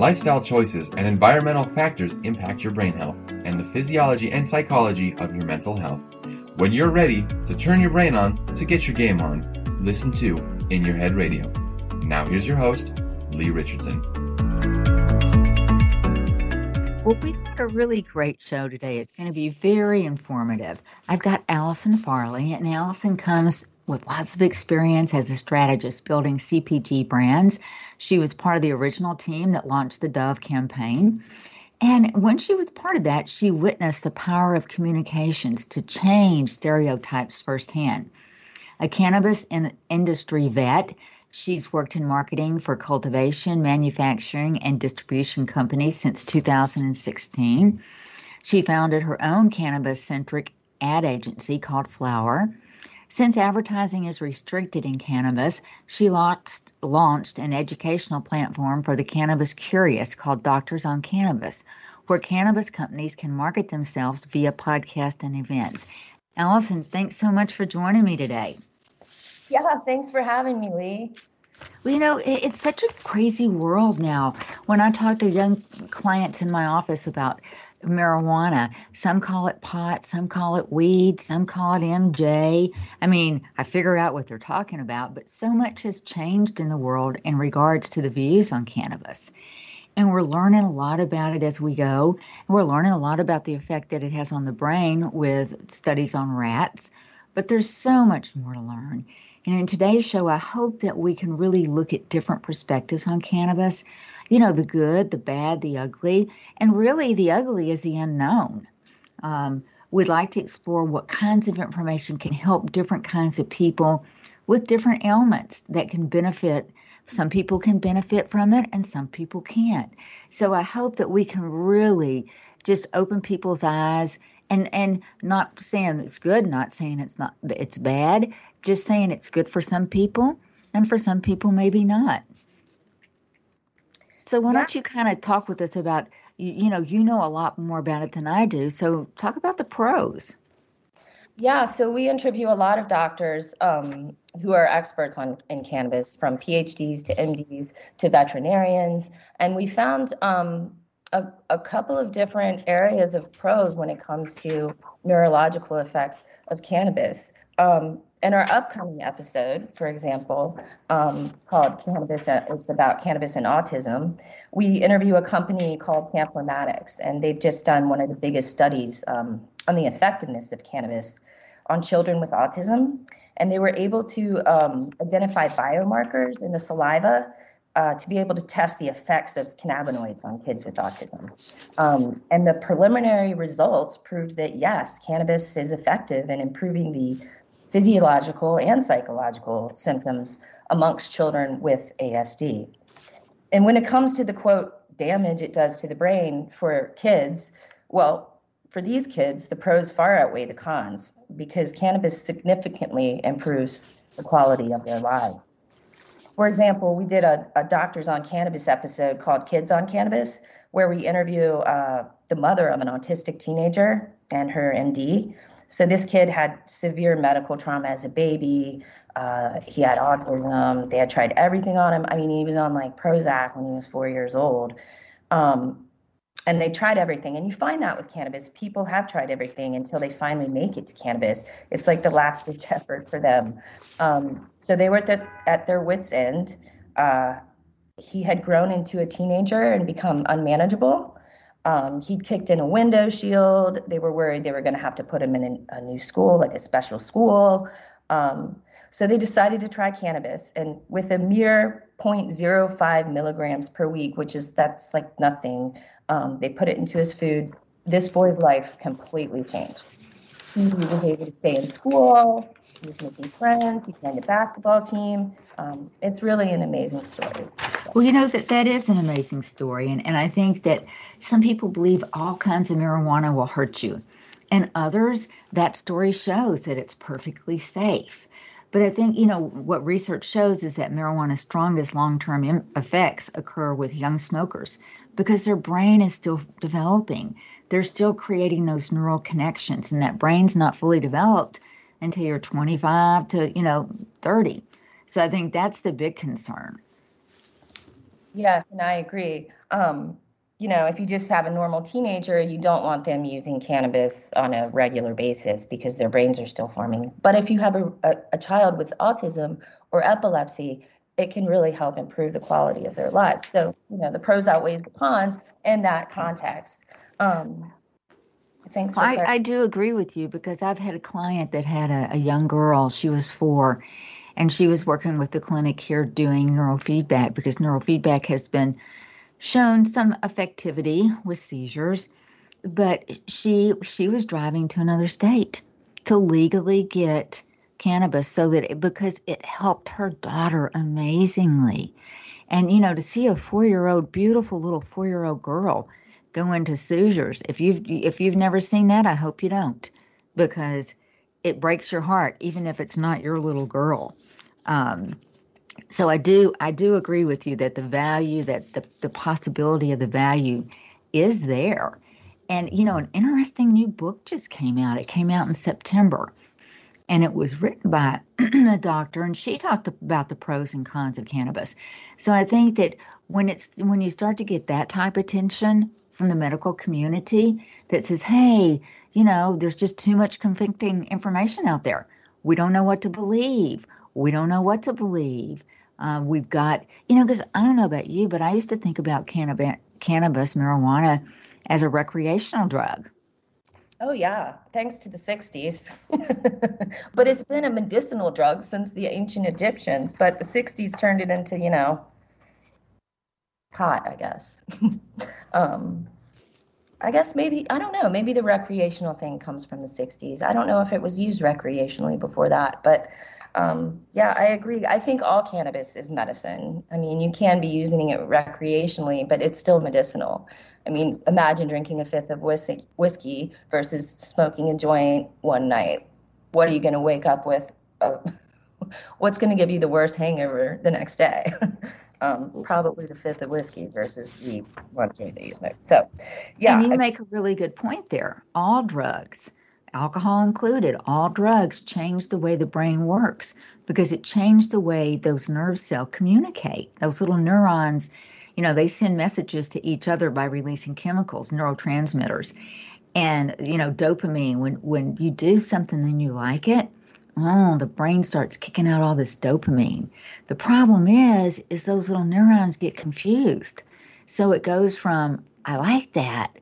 Lifestyle choices and environmental factors impact your brain health and the physiology and psychology of your mental health. When you're ready to turn your brain on to get your game on, listen to In Your Head Radio. Now here's your host, Lee Richardson. Well, we've got a really great show today. It's going to be very informative. I've got Allison Farley, and Allison comes with lots of experience as a strategist building CPG brands. She was part of the original team that launched the Dove campaign. And when she was part of that, she witnessed the power of communications to change stereotypes firsthand. A cannabis in- industry vet, she's worked in marketing for cultivation, manufacturing, and distribution companies since 2016. She founded her own cannabis centric ad agency called Flower. Since advertising is restricted in cannabis, she launched, launched an educational platform for the cannabis curious called Doctors on Cannabis, where cannabis companies can market themselves via podcast and events. Allison, thanks so much for joining me today. Yeah, thanks for having me, Lee. Well, you know, it's such a crazy world now. When I talk to young clients in my office about marijuana. Some call it pot, some call it weed, some call it MJ. I mean, I figure out what they're talking about, but so much has changed in the world in regards to the views on cannabis. And we're learning a lot about it as we go. And we're learning a lot about the effect that it has on the brain with studies on rats. But there's so much more to learn. And in today's show, I hope that we can really look at different perspectives on cannabis you know, the good, the bad, the ugly, and really the ugly is the unknown. Um, we'd like to explore what kinds of information can help different kinds of people with different ailments that can benefit. Some people can benefit from it and some people can't. So I hope that we can really just open people's eyes and and not saying it's good, not saying it's not it's bad, just saying it's good for some people and for some people maybe not. So why yeah. don't you kind of talk with us about you, you know you know a lot more about it than I do. So talk about the pros. Yeah, so we interview a lot of doctors um, who are experts on in cannabis, from PhDs to MDs to veterinarians, and we found um, a, a couple of different areas of pros when it comes to neurological effects of cannabis. Um, in our upcoming episode, for example, um, called Cannabis, it's about cannabis and autism, we interview a company called Cannformatics, and they've just done one of the biggest studies um, on the effectiveness of cannabis on children with autism. And they were able to um, identify biomarkers in the saliva uh, to be able to test the effects of cannabinoids on kids with autism. Um, and the preliminary results proved that yes, cannabis is effective in improving the physiological and psychological symptoms amongst children with ASD. And when it comes to the quote damage it does to the brain for kids, well, for these kids, the pros far outweigh the cons because cannabis significantly improves the quality of their lives. For example, we did a, a Doctors on Cannabis episode called Kids on Cannabis, where we interview uh, the mother of an autistic teenager and her MD so this kid had severe medical trauma as a baby. Uh, he had autism. They had tried everything on him. I mean, he was on like Prozac when he was four years old. Um, and they tried everything. And you find that with cannabis, people have tried everything until they finally make it to cannabis. It's like the last ditch effort for them. Um, so they were at, the, at their wits' end. Uh, he had grown into a teenager and become unmanageable. Um, he kicked in a window shield. They were worried they were going to have to put him in a, a, new school, like a special school. Um, so they decided to try cannabis, and with a mere 0.05 milligrams per week, which is that's like nothing, um, they put it into his food. This boy's life completely changed. He was able to stay in school. He was making friends. He joined a basketball team. Um, it's really an amazing story. So. Well, you know that that is an amazing story, and and I think that some people believe all kinds of marijuana will hurt you, and others that story shows that it's perfectly safe. But I think you know what research shows is that marijuana's strongest long-term Im- effects occur with young smokers because their brain is still developing. They're still creating those neural connections, and that brain's not fully developed until you're 25 to, you know, 30. So I think that's the big concern. Yes, and I agree. Um, you know, if you just have a normal teenager, you don't want them using cannabis on a regular basis because their brains are still forming. But if you have a, a, a child with autism or epilepsy, it can really help improve the quality of their lives. So, you know, the pros outweigh the cons in that context. Um, thanks. I, I, do agree with you because I've had a client that had a, a young girl. She was four, and she was working with the clinic here doing neurofeedback because neurofeedback has been shown some effectivity with seizures. But she she was driving to another state to legally get cannabis so that it, because it helped her daughter amazingly. And you know, to see a 4-year-old beautiful little 4-year-old girl go into seizures, if you've if you've never seen that, I hope you don't because it breaks your heart even if it's not your little girl. Um, so I do I do agree with you that the value that the, the possibility of the value is there. And you know, an interesting new book just came out. It came out in September and it was written by a doctor and she talked about the pros and cons of cannabis. So i think that when it's when you start to get that type of attention from the medical community that says hey you know there's just too much conflicting information out there. We don't know what to believe. We don't know what to believe. Uh, we've got you know because i don't know about you but i used to think about cannabis cannabis marijuana as a recreational drug Oh, yeah, thanks to the 60s. but it's been a medicinal drug since the ancient Egyptians, but the 60s turned it into, you know, pot, I guess. um, I guess maybe, I don't know, maybe the recreational thing comes from the 60s. I don't know if it was used recreationally before that, but um, yeah, I agree. I think all cannabis is medicine. I mean, you can be using it recreationally, but it's still medicinal. I mean, imagine drinking a fifth of whiskey, whiskey versus smoking a joint one night. What are you going to wake up with? Uh, what's going to give you the worst hangover the next day? um, probably the fifth of whiskey versus the one joint that you smoke. So, yeah. And you I, make a really good point there. All drugs, alcohol included, all drugs change the way the brain works because it changed the way those nerve cells communicate. Those little neurons you know, they send messages to each other by releasing chemicals, neurotransmitters. And, you know, dopamine, when, when you do something and you like it, oh, the brain starts kicking out all this dopamine. The problem is, is those little neurons get confused. So it goes from, I like that,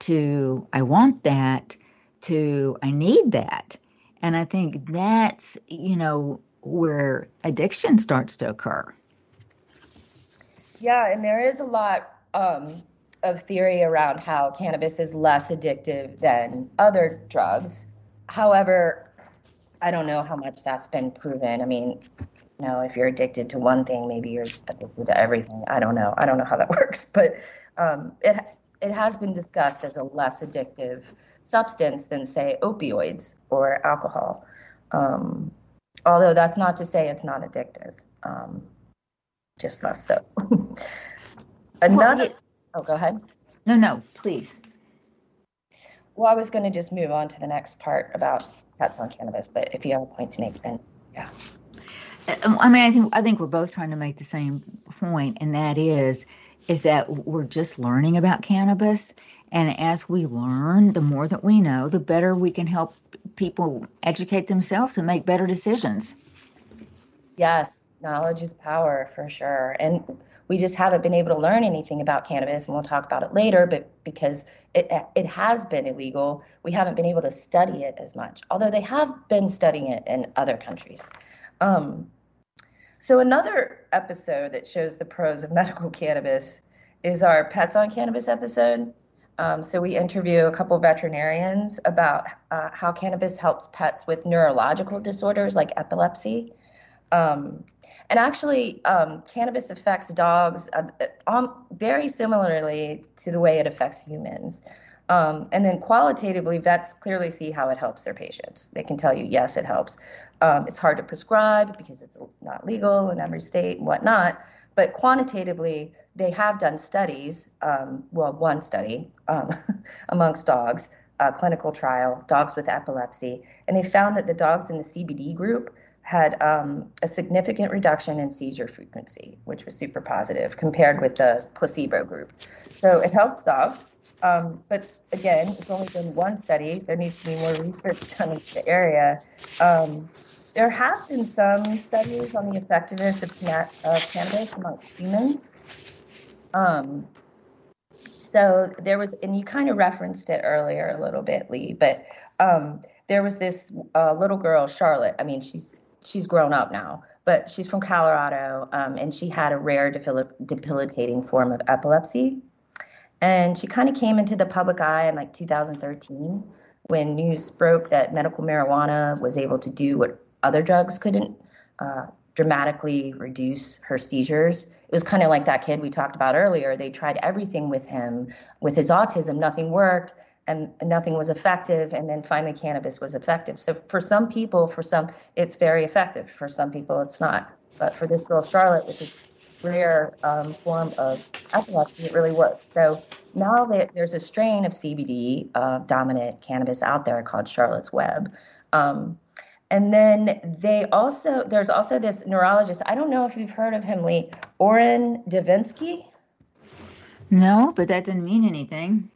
to I want that, to I need that. And I think that's, you know, where addiction starts to occur. Yeah, and there is a lot um, of theory around how cannabis is less addictive than other drugs. However, I don't know how much that's been proven. I mean, you know, if you're addicted to one thing, maybe you're addicted to everything. I don't know. I don't know how that works, but um, it it has been discussed as a less addictive substance than, say, opioids or alcohol. Um, although that's not to say it's not addictive. Um, just less so. Another. Well, oh, go ahead. No, no, please. Well, I was going to just move on to the next part about pets on cannabis, but if you have a point to make, then yeah. Uh, I mean, I think I think we're both trying to make the same point, and that is, is that we're just learning about cannabis, and as we learn, the more that we know, the better we can help people educate themselves and make better decisions. Yes, knowledge is power for sure. And we just haven't been able to learn anything about cannabis, and we'll talk about it later. But because it it has been illegal, we haven't been able to study it as much. Although they have been studying it in other countries. Um, so another episode that shows the pros of medical cannabis is our pets on cannabis episode. Um, so we interview a couple veterinarians about uh, how cannabis helps pets with neurological disorders like epilepsy. Um, and actually, um, cannabis affects dogs uh, um, very similarly to the way it affects humans. Um, and then qualitatively, vets clearly see how it helps their patients. They can tell you, yes, it helps. Um, it's hard to prescribe because it's not legal in every state and whatnot. But quantitatively, they have done studies, um, well, one study amongst dogs, a clinical trial, dogs with epilepsy, and they found that the dogs in the CBD group had um, a significant reduction in seizure frequency, which was super positive compared with the placebo group. So it helps dogs. Um, but again, it's only been one study. There needs to be more research done in the area. Um, there have been some studies on the effectiveness of, of cannabis amongst humans. Um, so there was, and you kind of referenced it earlier a little bit, Lee, but um, there was this uh, little girl, Charlotte. I mean, she's she's grown up now, but she's from Colorado, um, and she had a rare debilitating form of epilepsy. And she kind of came into the public eye in like 2013 when news broke that medical marijuana was able to do what other drugs couldn't uh, dramatically reduce her seizures. It was kind of like that kid we talked about earlier. They tried everything with him. With his autism, nothing worked and nothing was effective. And then finally, cannabis was effective. So for some people, for some, it's very effective. For some people, it's not. But for this girl, Charlotte, with this rare um, form of epilepsy, it really worked. So now that there's a strain of CBD uh, dominant cannabis out there called Charlotte's Web. Um, and then they also, there's also this neurologist. I don't know if you've heard of him, Lee, Orrin Devinsky. No, but that didn't mean anything.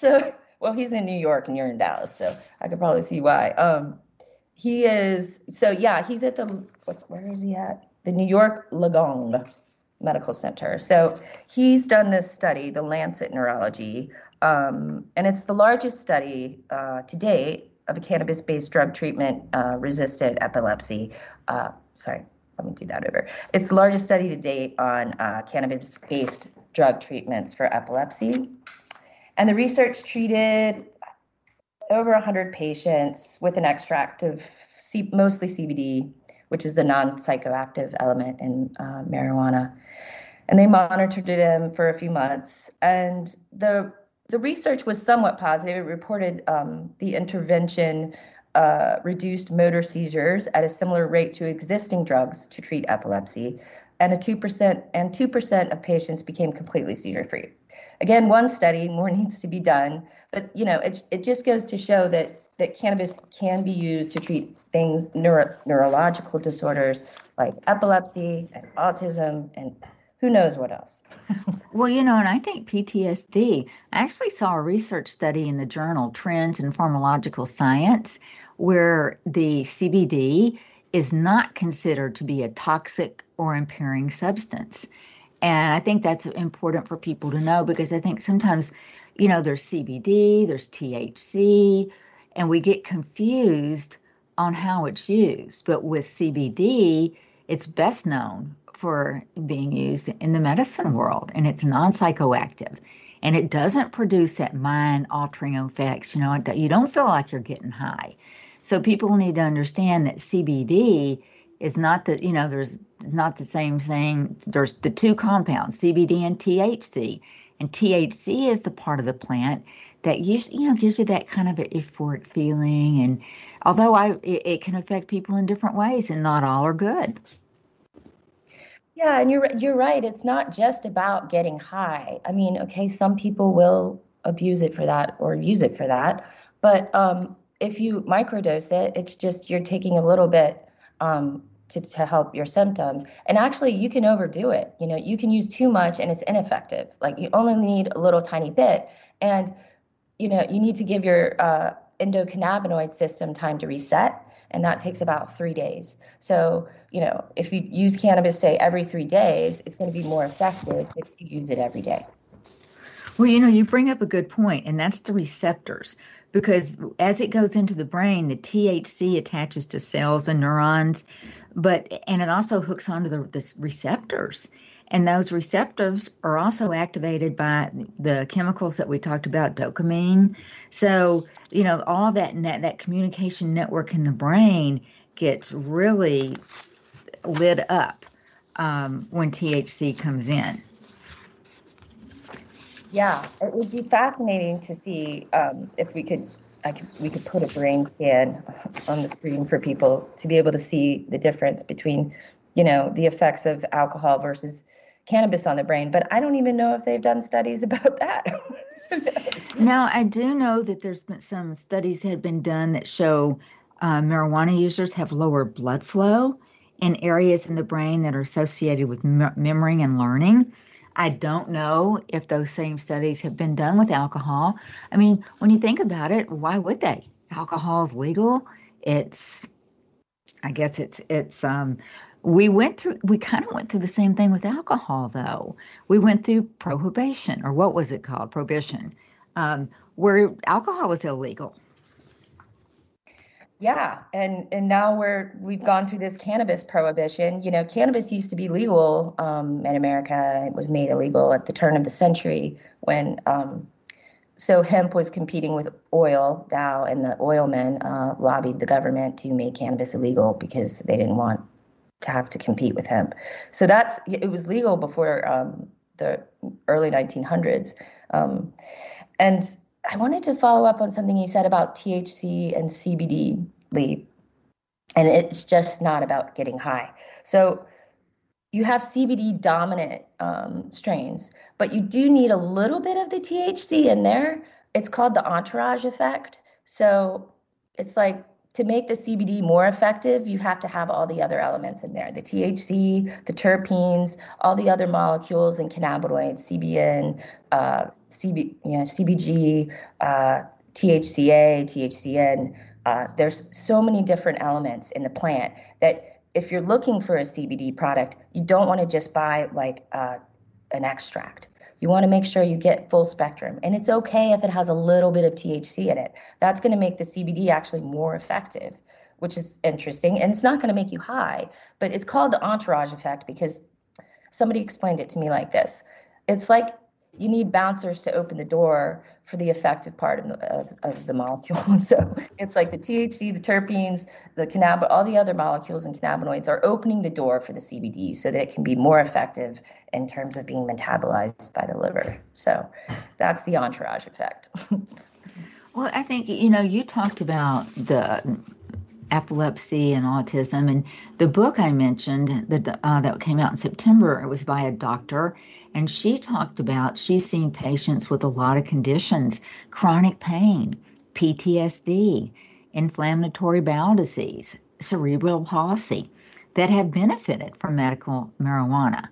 So, well, he's in New York and you're in Dallas, so I could probably see why. Um, he is, so yeah, he's at the, what's, where is he at? The New York Langone Medical Center. So he's done this study, the Lancet Neurology, um, and it's the largest study uh, to date of a cannabis based drug treatment uh, resisted epilepsy. Uh, sorry, let me do that over. It's the largest study to date on uh, cannabis based drug treatments for epilepsy. And the research treated over 100 patients with an extract of C- mostly CBD, which is the non psychoactive element in uh, marijuana. And they monitored them for a few months. And the the research was somewhat positive. It reported um, the intervention uh, reduced motor seizures at a similar rate to existing drugs to treat epilepsy, and a two percent and two percent of patients became completely seizure free. Again, one study, more needs to be done, but you know, it it just goes to show that that cannabis can be used to treat things neuro, neurological disorders like epilepsy and autism and who knows what else. well, you know, and I think PTSD, I actually saw a research study in the journal Trends in Pharmacological Science where the CBD is not considered to be a toxic or impairing substance. And I think that's important for people to know because I think sometimes, you know, there's CBD, there's THC, and we get confused on how it's used. But with CBD, it's best known for being used in the medicine world and it's non psychoactive and it doesn't produce that mind altering effects. You know, you don't feel like you're getting high. So people need to understand that CBD is not the, you know, there's not the same thing. There's the two compounds, CBD and THC. And THC is the part of the plant that you, you know gives you that kind of euphoric feeling and although I it, it can affect people in different ways and not all are good. Yeah, and you're you're right. It's not just about getting high. I mean, okay, some people will abuse it for that or use it for that, but um, if you microdose it, it's just you're taking a little bit um, to to help your symptoms. And actually, you can overdo it. You know, you can use too much and it's ineffective. Like you only need a little tiny bit, and you know you need to give your uh, endocannabinoid system time to reset and that takes about three days. So, you know, if you use cannabis, say every three days, it's going to be more effective if you use it every day. Well, you know, you bring up a good point, and that's the receptors. Because as it goes into the brain, the THC attaches to cells and neurons, but and it also hooks onto the, the receptors. And those receptors are also activated by the chemicals that we talked about, dopamine. So, you know, all that net, that communication network in the brain gets really lit up um, when THC comes in. Yeah, it would be fascinating to see um, if we could, could, we could put a brain scan on the screen for people to be able to see the difference between, you know, the effects of alcohol versus cannabis on the brain, but I don't even know if they've done studies about that. now, I do know that there's been some studies had been done that show uh, marijuana users have lower blood flow in areas in the brain that are associated with me- memory and learning. I don't know if those same studies have been done with alcohol. I mean, when you think about it, why would they? Alcohol is legal. It's, I guess it's it's um, we went through we kind of went through the same thing with alcohol though we went through prohibition or what was it called prohibition um, where alcohol was illegal yeah and and now we're we've gone through this cannabis prohibition you know cannabis used to be legal um, in america it was made illegal at the turn of the century when um, so hemp was competing with oil dow and the oil men uh, lobbied the government to make cannabis illegal because they didn't want to have to compete with hemp. So that's it was legal before um, the early 1900s. Um, and I wanted to follow up on something you said about THC and CBD, Lee. And it's just not about getting high. So you have CBD dominant um, strains, but you do need a little bit of the THC in there. It's called the entourage effect. So it's like to make the CBD more effective, you have to have all the other elements in there the THC, the terpenes, all the other molecules and cannabinoids, CBN, uh, CB, you know, CBG, uh, THCA, THCN. Uh, there's so many different elements in the plant that if you're looking for a CBD product, you don't want to just buy like uh, an extract. You want to make sure you get full spectrum. And it's okay if it has a little bit of THC in it. That's going to make the CBD actually more effective, which is interesting. And it's not going to make you high, but it's called the entourage effect because somebody explained it to me like this it's like you need bouncers to open the door for the effective part of the, of, of the molecule. so it's like the THC, the terpenes, the cannabinoid, all the other molecules and cannabinoids are opening the door for the CBD so that it can be more effective in terms of being metabolized by the liver. So that's the entourage effect. well, I think, you know, you talked about the epilepsy and autism. And the book I mentioned that uh, that came out in September, it was by a doctor, and she talked about she's seen patients with a lot of conditions, chronic pain, PTSD, inflammatory bowel disease, cerebral palsy, that have benefited from medical marijuana.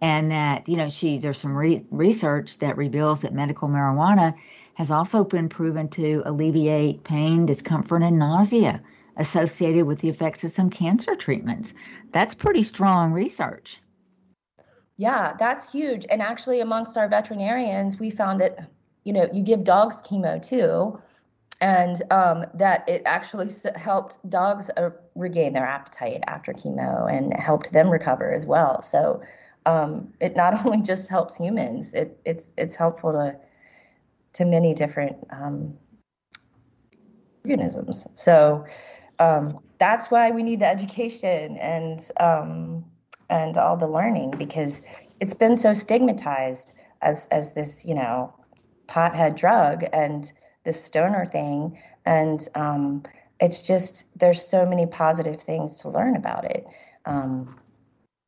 And that, you know, she there's some re- research that reveals that medical marijuana has also been proven to alleviate pain, discomfort, and nausea associated with the effects of some cancer treatments. That's pretty strong research. Yeah, that's huge. And actually, amongst our veterinarians, we found that, you know, you give dogs chemo too, and um, that it actually helped dogs uh, regain their appetite after chemo and helped them recover as well. So um, it not only just helps humans, it, it's it's helpful to to many different um, organisms. So um, that's why we need the education and um, and all the learning because it's been so stigmatized as as this you know pothead drug and this stoner thing. And um, it's just there's so many positive things to learn about it. Um,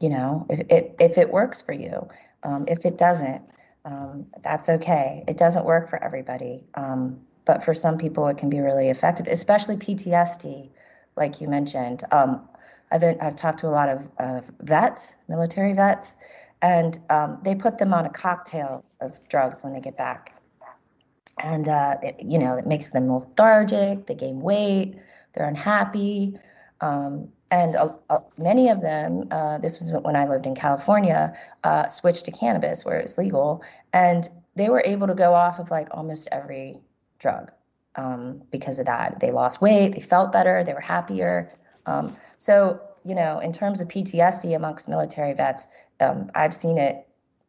you know if, if, if it works for you um, if it doesn't um, that's okay. It doesn't work for everybody um, but for some people it can be really effective especially ptsd like you mentioned. Um, I've, been, I've talked to a lot of, of vets, military vets, and um, they put them on a cocktail of drugs when they get back. And, uh, it, you know, it makes them lethargic, they gain weight, they're unhappy. Um, and uh, many of them, uh, this was when I lived in California, uh, switched to cannabis where it's legal. And they were able to go off of like almost every drug um, because of that. They lost weight, they felt better, they were happier. Um, so, you know, in terms of PTSD amongst military vets, um, I've seen it,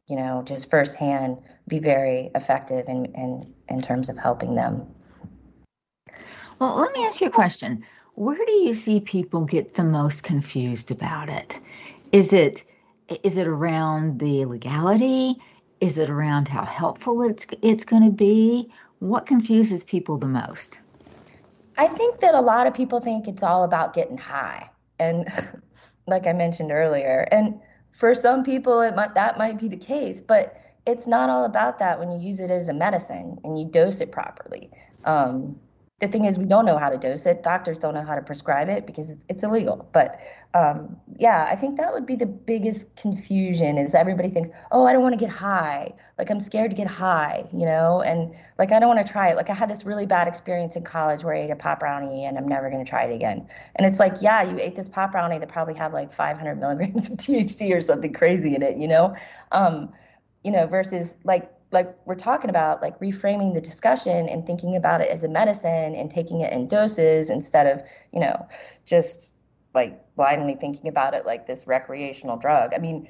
you know, just firsthand be very effective in, in, in terms of helping them. Well, let me ask you a question. Where do you see people get the most confused about it? Is it is it around the legality? Is it around how helpful it's it's going to be? What confuses people the most? I think that a lot of people think it's all about getting high. And like I mentioned earlier, and for some people it might, that might be the case, but it's not all about that when you use it as a medicine and you dose it properly. Um, the thing is we don't know how to dose it. Doctors don't know how to prescribe it because it's illegal. But um, yeah i think that would be the biggest confusion is everybody thinks oh i don't want to get high. Like i'm scared to get high you know? And like i don't want to try it. Like i had this really bad experience in college where i ate a pop brownie and i'm never going to try it again. And it's like yeah you ate this pop brownie that probably had like 500 milligrams of thc or something crazy in it you know? Um, you know versus like like we're talking about like reframing the discussion and thinking about it as a medicine and taking it in doses instead of you know just like blindly thinking about it like this recreational drug. I mean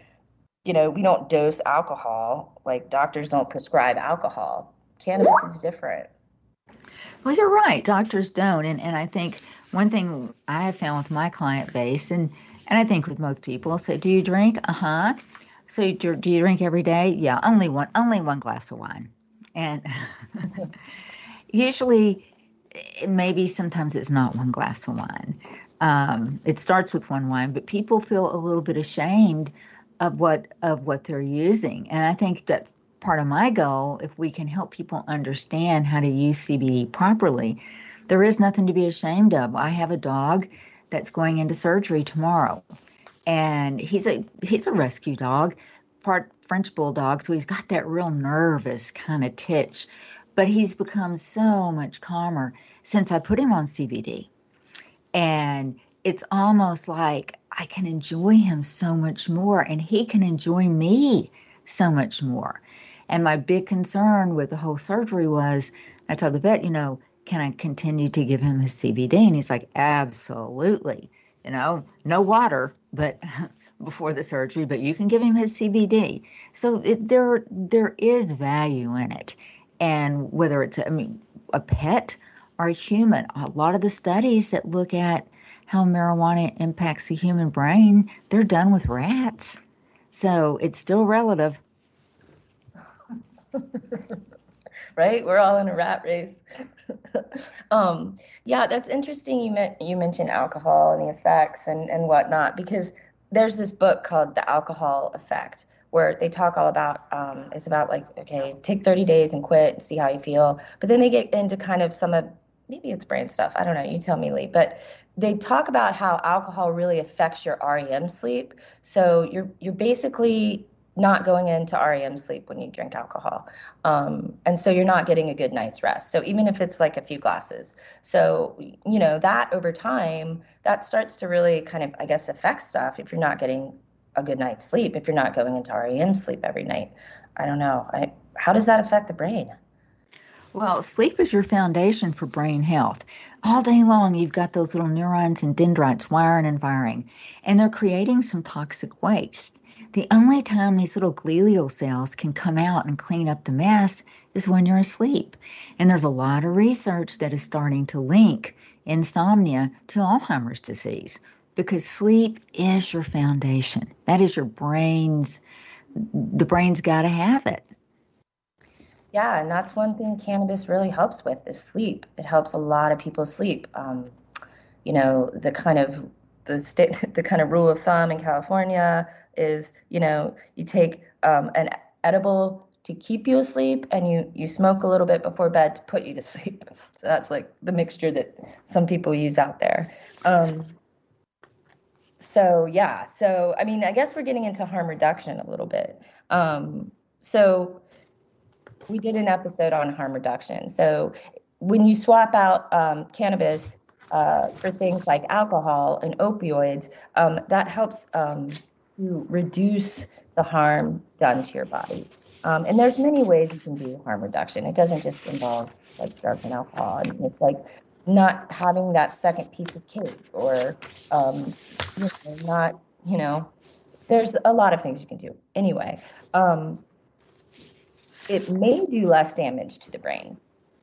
you know we don't dose alcohol. Like doctors don't prescribe alcohol. Cannabis is different. Well you're right. Doctors don't. And, and i think one thing i have found with my client base and and i think with most people say do you drink? Uh-huh so do, do you drink every day? Yeah, only one only one glass of wine. And usually maybe sometimes it's not one glass of wine. Um, it starts with one wine, but people feel a little bit ashamed of what of what they're using. And I think that's part of my goal if we can help people understand how to use CBD properly. There is nothing to be ashamed of. I have a dog that's going into surgery tomorrow and he's a he's a rescue dog, part French bulldog, so he's got that real nervous kind of titch, but he's become so much calmer since I put him on CBD, and it's almost like I can enjoy him so much more, and he can enjoy me so much more. And my big concern with the whole surgery was, I told the vet, you know, can I continue to give him his CBD? And he's like, absolutely you know, no water, but before the surgery, but you can give him his CBD. So it, there there is value in it, and whether it's I mean a pet or a human, a lot of the studies that look at how marijuana impacts the human brain, they're done with rats. So it's still relative. right? We're all in a rat race. um, yeah, that's interesting. You you mentioned alcohol and the effects and and whatnot because there's this book called The Alcohol Effect where they talk all about um, it's about like okay, take 30 days and quit and see how you feel. But then they get into kind of some of maybe it's brain stuff. I don't know. You tell me, Lee. But they talk about how alcohol really affects your REM sleep. So you're you're basically not going into REM sleep when you drink alcohol. Um, and so you're not getting a good night's rest. So even if it's like a few glasses. So, you know, that over time, that starts to really kind of, I guess, affect stuff if you're not getting a good night's sleep, if you're not going into REM sleep every night. I don't know. I, how does that affect the brain? Well, sleep is your foundation for brain health. All day long, you've got those little neurons and dendrites wiring and firing, and they're creating some toxic waste. The only time these little glial cells can come out and clean up the mess is when you're asleep. And there's a lot of research that is starting to link insomnia to Alzheimer's disease because sleep is your foundation. That is your brain's, the brain's got to have it. Yeah, and that's one thing cannabis really helps with is sleep. It helps a lot of people sleep. Um, you know, the kind of the state, the kind of rule of thumb in California is you know you take um, an edible to keep you asleep and you you smoke a little bit before bed to put you to sleep. So that's like the mixture that some people use out there. Um, so yeah. So i mean i guess we're getting into harm reduction a little bit. Um, so we did an episode on harm reduction. So when you swap out um, cannabis uh, for things like alcohol and opioids um, that helps um, to reduce the harm done to your body. Um, and there's many ways you can do harm reduction. It doesn't just involve like drugs and alcohol. I mean, it's like not having that second piece of cake or um, you know, not, you know, there's a lot of things you can do. Anyway, um, it may do less damage to the brain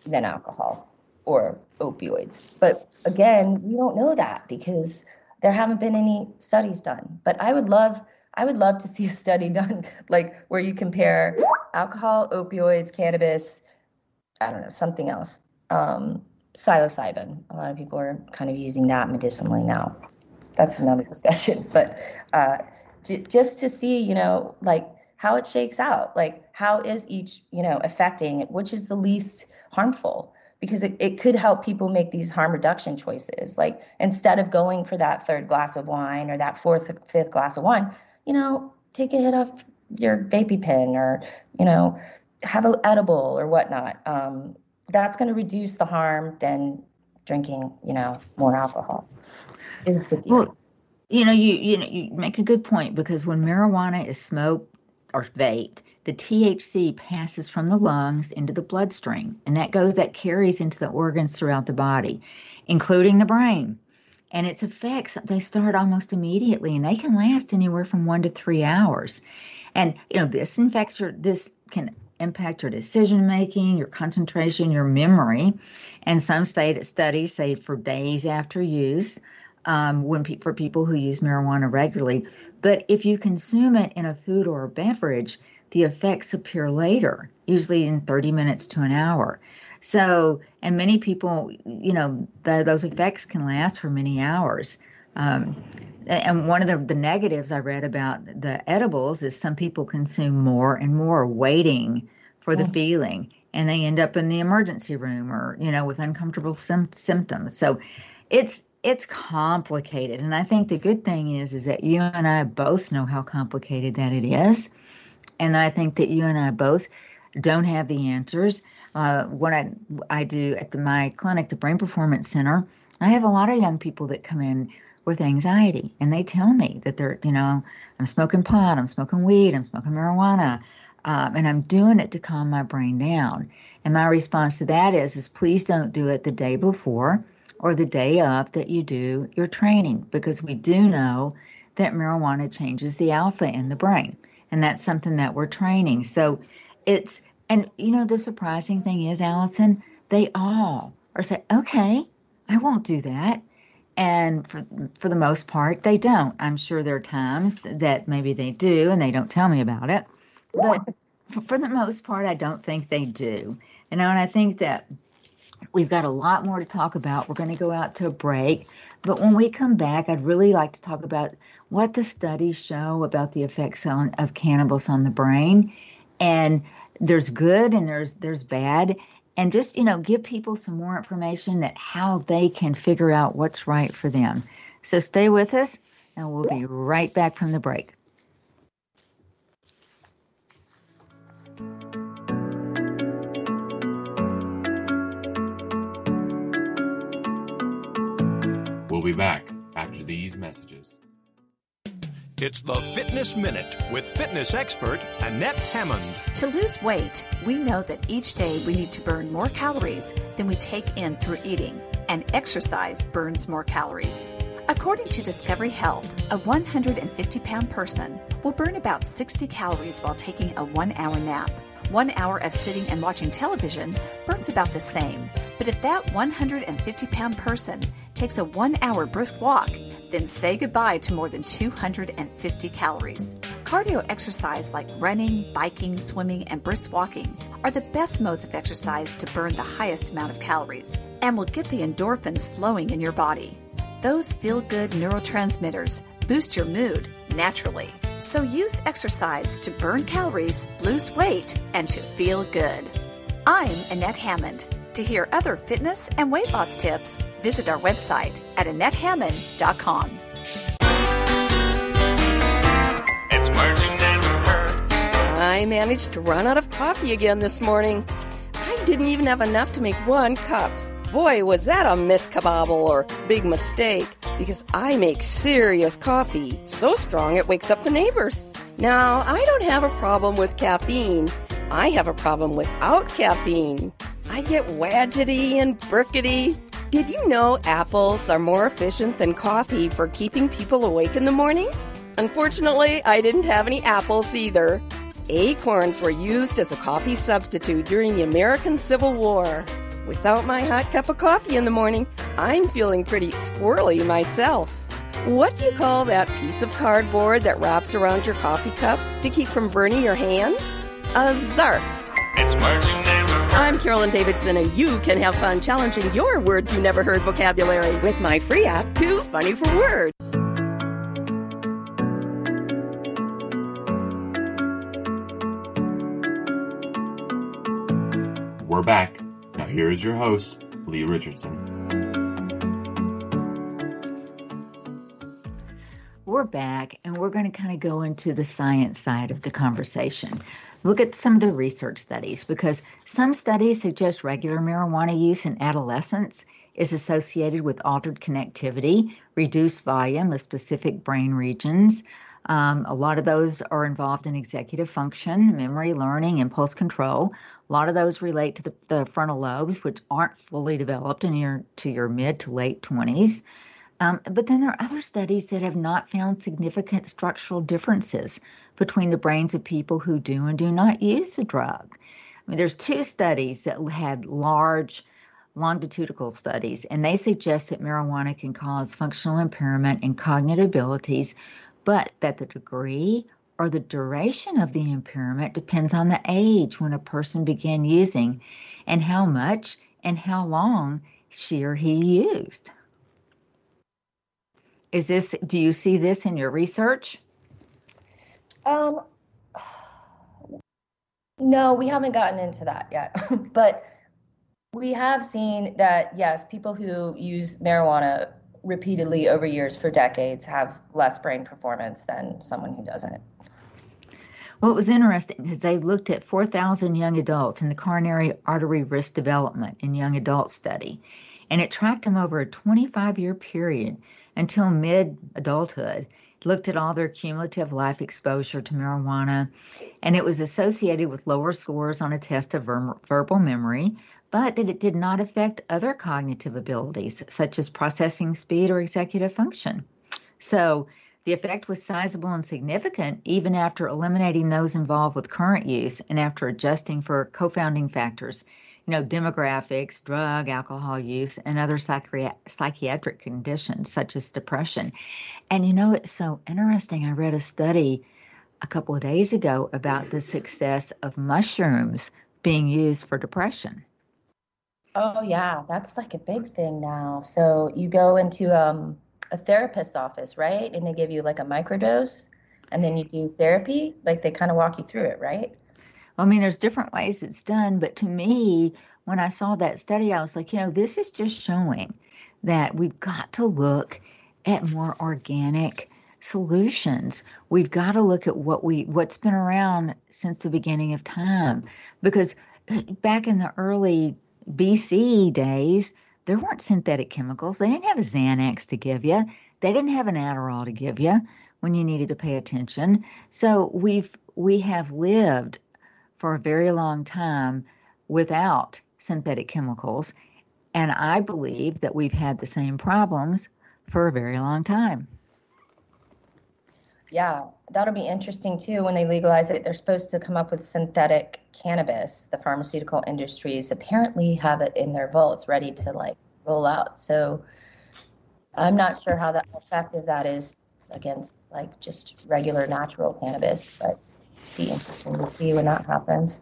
than alcohol or opioids. But again, we don't know that because there haven't been any studies done. But i would love i would love to see a study done like where you compare alcohol opioids cannabis i don't know something else. Um, psilocybin. A lot of people are kind of using that medicinally now. That's another discussion. But uh, j- just to see you know like how it shakes out. Like how is each you know affecting which is the least harmful because it, it could help people make these harm reduction choices. Like instead of going for that third glass of wine or that fourth, fifth glass of wine, you know, take a hit off your vapey pen or, you know, have an edible or whatnot. Um, that's going to reduce the harm than drinking, you know, more alcohol. Is the theory. Well, you know, you you know, you make a good point because when marijuana is smoked or vaped, the THC passes from the lungs into the bloodstream, and that goes that carries into the organs throughout the body, including the brain. And its effects they start almost immediately, and they can last anywhere from one to three hours. And you know, this infects your this can impact your decision making, your concentration, your memory. And some state studies say for days after use, um, when pe- for people who use marijuana regularly. But if you consume it in a food or a beverage, the effects appear later, usually in 30 minutes to an hour. So, and many people, you know, the, those effects can last for many hours. Um, and one of the, the negatives I read about the edibles is some people consume more and more, waiting for the feeling, and they end up in the emergency room or you know with uncomfortable sim- symptoms. So it's it's complicated, and I think the good thing is is that you and I both know how complicated that it is, and I think that you and I both don't have the answers. Uh, what I I do at the, my clinic, the Brain Performance Center, I have a lot of young people that come in with anxiety and they tell me that they're you know i'm smoking pot i'm smoking weed i'm smoking marijuana um, and i'm doing it to calm my brain down and my response to that is is please don't do it the day before or the day of that you do your training because we do know that marijuana changes the alpha in the brain and that's something that we're training. So it's and you know the surprising thing is allison they all are saying okay i won't do that. And for for the most part they don't. I'm sure there are times that maybe they do and they don't tell me about it. But for, the most part i don't think they do. And i think that we've got a lot more to talk about. We're going to go out to a break but when we come back i'd really like to talk about what the studies show about the effects on, of cannabis on the brain. And there's good and there's there's bad. And just you know give people some more information that how they can figure out what's right for them. So stay with us and we'll be right back from the break We'll be back after these messages. It's the Fitness Minute with fitness expert Annette Hammond. To lose weight, we know that each day we need to burn more calories than we take in through eating, and exercise burns more calories. According to Discovery Health, a 150 pound person will burn about 60 calories while taking a one hour nap. One hour of sitting and watching television burns about the same. But if that 150 pound person takes a one hour brisk walk, then say goodbye to more than 250 calories. Cardio exercise like running, biking, swimming, and brisk walking are the best modes of exercise to burn the highest amount of calories and will get the endorphins flowing in your body. Those feel good neurotransmitters boost your mood naturally. So use exercise to burn calories, lose weight, and to feel good. I'm Annette Hammond. To hear other fitness and weight loss tips, visit our website at AnnetteHammond.com. It's words you never. I managed to run out of coffee again this morning. I didn't even have enough to make one cup. Boy, was that a miskabobble or big mistake, because I make serious coffee, so strong it wakes up the neighbors. Now, I don't have a problem with caffeine. I have a problem without caffeine. I get wadgety and burkety. Did you know apples are more efficient than coffee for keeping people awake in the morning? Unfortunately, I didn't have any apples either. Acorns were used as a coffee substitute during the American Civil War. Without my hot cup of coffee in the morning, I'm feeling pretty squirrely myself. What do you call that piece of cardboard that wraps around your coffee cup to keep from burning your hand? A zarf. It's words you never heard. I'm Carolyn Davidson, and you can have fun challenging your words you never heard vocabulary with my free app, Too Funny for Words. We're back. Here is your host, Lee Richardson. We're back and we're going to kind of go into the science side of the conversation. Look at some of the research studies because some studies suggest regular marijuana use in adolescence is associated with altered connectivity, reduced volume of specific brain regions. Um, a lot of those are involved in executive function, memory, learning, impulse control. A lot of those relate to the, the frontal lobes, which aren't fully developed in your to your mid to late 20s. Um, but then there are other studies that have not found significant structural differences between the brains of people who do and do not use the drug. I mean, there's two studies that had large longitudinal studies, and they suggest that marijuana can cause functional impairment in cognitive abilities, but that the degree or the duration of the impairment depends on the age when a person began using and how much and how long she or he used. Is this do you see this in your research? Um, no, we haven't gotten into that yet. but we have seen that, yes, people who use marijuana repeatedly over years for decades have less brain performance than someone who doesn't. What was interesting is they looked at 4,000 young adults in the coronary artery risk development in young adult study, and it tracked them over a 25 year period until mid adulthood looked at all their cumulative life exposure to marijuana, and it was associated with lower scores on a test of ver- verbal memory, but that it did not affect other cognitive abilities, such as processing speed or executive function. So, the effect was sizable and significant even after eliminating those involved with current use and after adjusting for confounding factors you know, demographics, drug, alcohol use, and other psychi- psychiatric conditions such as depression. And you know, it's so interesting. I read a study a couple of days ago about the success of mushrooms being used for depression. Oh yeah, that's like a big thing now. So you go into um, a therapist's office, right? And they give you like a microdose and then you do therapy. Like they kind of walk you through it, right? I mean, there's different ways it's done, but to me, when I saw that study, I was like, you know, this is just showing that we've got to look at more organic solutions. We've got to look at what we what's been around since the beginning of time because uh, back in the early BC days, there weren't synthetic chemicals. They didn't have a Xanax to give you. They didn't have an Adderall to give you when you needed to pay attention. So we've we have lived for a very long time without synthetic chemicals. And I believe that we've had the same problems for a very long time. Yeah, that'll be interesting too. When they legalize it, they're supposed to come up with synthetic cannabis. The pharmaceutical industries apparently have it in their vaults ready to like roll out. So I'm not sure how that effective that is against like just regular natural cannabis, but be interesting to see when that happens.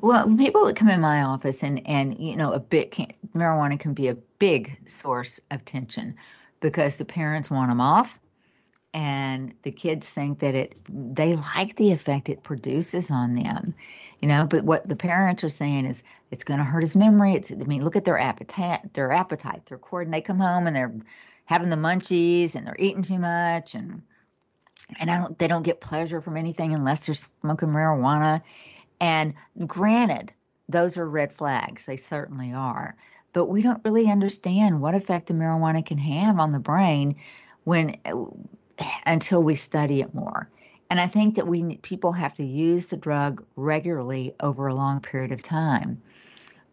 Well, people that come in my office and and you know a bit can, marijuana can be a big source of tension because the parents want them off and the kids think that it they like the effect it produces on them you know but what the parents are saying is it's going to hurt his memory it's i mean look at their appetite their appetite their cord they come home and they're having the munchies and they're eating too much and and I don't, they don't get pleasure from anything unless they're smoking marijuana. And granted, those are red flags. They certainly are. But we don't really understand what effect the marijuana can have on the brain when until we study it more. And I think that we people have to use the drug regularly over a long period of time.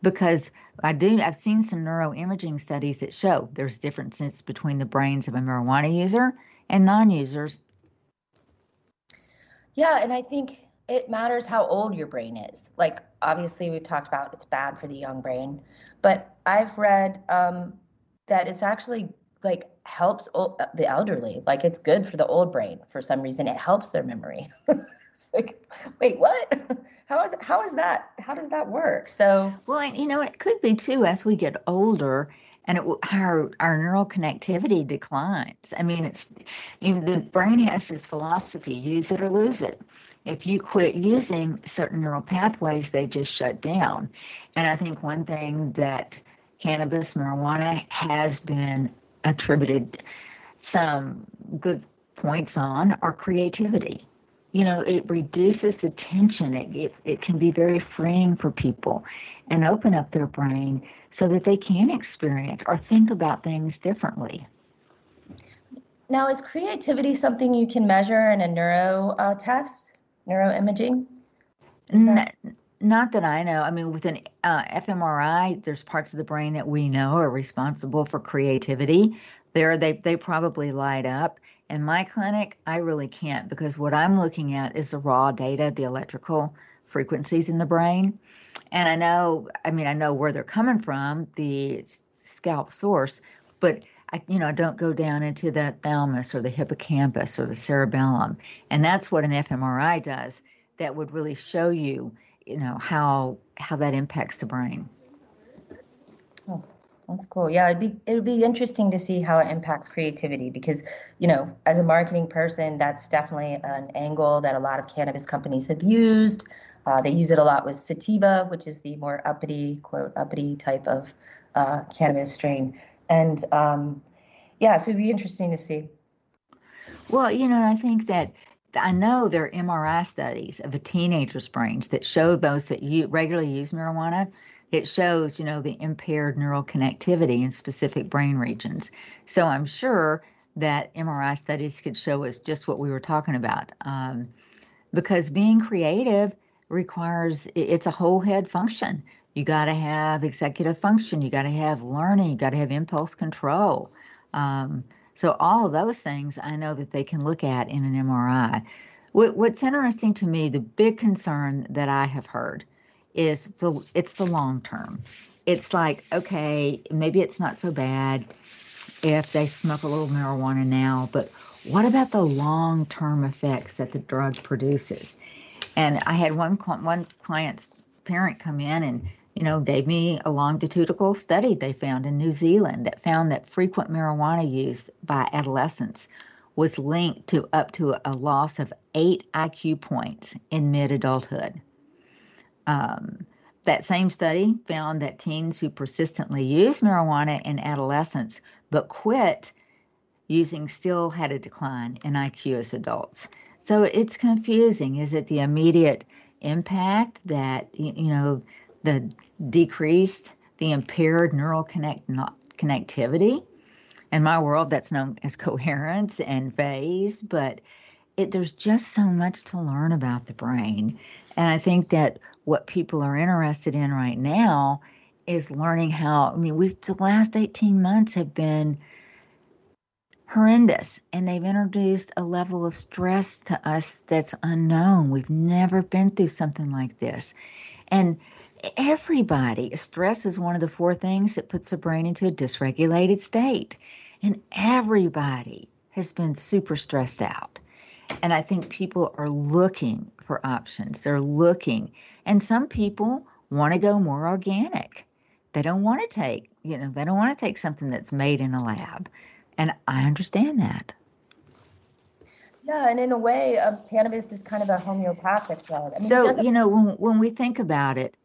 Because I do I've seen some neuroimaging studies that show there's differences between the brains of a marijuana user and non-users yeah, and I think it matters how old your brain is. Like, obviously, we've talked about it's bad for the young brain, but I've read um, that it's actually like helps uh, the elderly. Like, it's good for the old brain for some reason. It helps their memory. it's like, wait, what? How is how is that? How does that work? So, well, you know, it could be too as we get older and it, our our neural connectivity declines. I mean, it's you know, the brain has this philosophy: use it or lose it. if you quit using certain neural pathways, they just shut down. And I think one thing that cannabis, marijuana has been attributed some good points on are creativity. You know, it reduces the tension. It, it, it can be very freeing for people and open up their brain so that they can experience or think about things differently. Now, is creativity something you can measure in a neuro uh, test, neuroimaging? That- not that I know. I mean, with an uh, fMRI, there's parts of the brain that we know are responsible for creativity. There, they they probably light up. In my clinic, I really can't because what I'm looking at is the raw data, the electrical frequencies in the brain, and I know. I mean, I know where they're coming from, the scalp source, but I, you know, I don't go down into the thalamus or the hippocampus or the cerebellum, and that's what an fMRI does. That would really show you you know how how that impacts the brain That's cool. Yeah, it'd be it would be interesting to see how it impacts creativity because, you know, as a marketing person, that's definitely an angle that a lot of cannabis companies have used. Uh, they use it a lot with sativa, which is the more uppity, quote, uppity type of uh, cannabis strain. And um, yeah, so it'd be interesting to see. well you know i think that i know there are mri studies of a teenager's brains that show those that you regularly use marijuana. It shows you know the impaired neural connectivity in specific brain regions. So i'm sure that mri studies could show us just what we were talking about um, because being creative requires it's a whole head function. You got to have executive function you got to have learning you got to have impulse control um, so all of those things i know that they can look at in an mri what, what's interesting to me the big concern that i have heard is the it's the long term. It's like okay maybe it's not so bad if they smoke a little marijuana now but what about the long term effects that the drug produces? And I had one one client's parent come in and you know gave me a longitudinal study they found in New Zealand that found that frequent marijuana use by adolescents was linked to up to a loss of eight IQ points in mid adulthood. Um, that same study found that teens who persistently use marijuana in adolescence but quit using still had a decline in IQ as adults. So it's confusing. Is it the immediate impact that, you know, the decreased, the impaired neural connect, connectivity? In my world, that's known as coherence and phase, but it, there's just so much to learn about the brain. And I think that what people are interested in right now is learning how, I mean, we've, the last 18 months have been horrendous and they've introduced a level of stress to us that's unknown. We've never been through something like this. And everybody, stress is one of the four things that puts the brain into a dysregulated state. And everybody has been super stressed out. And I think people are looking for options. They're looking. And some people want to go more organic. They don't want to take, you know, they don't want to take something that's made in a lab. And I understand that. Yeah, and in a way, um, cannabis is kind of a homeopathic drug. I mean, So, you know, when, when we think about it,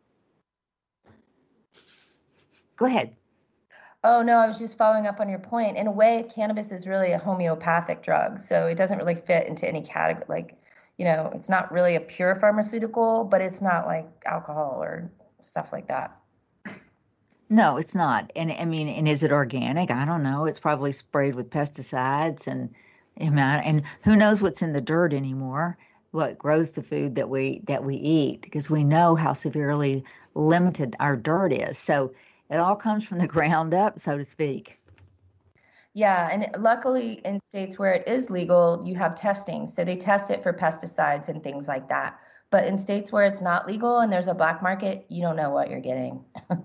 go ahead. Oh no, I was just following up on your point. In a way, cannabis is really a homeopathic drug, so it doesn't really fit into any category. Like, you know, it's not really a pure pharmaceutical, but it's not like alcohol or stuff like that. No, it's not. And I mean, and is it organic? I don't know. It's probably sprayed with pesticides and and who knows what's in the dirt anymore, what grows the food that we that we eat because we know how severely limited our dirt is. So it all comes from the ground up, so to speak. Yeah, and luckily in states where it is legal, you have testing. So they test it for pesticides and things like that. But in states where it's not legal and there's a black market, you don't know what you're getting.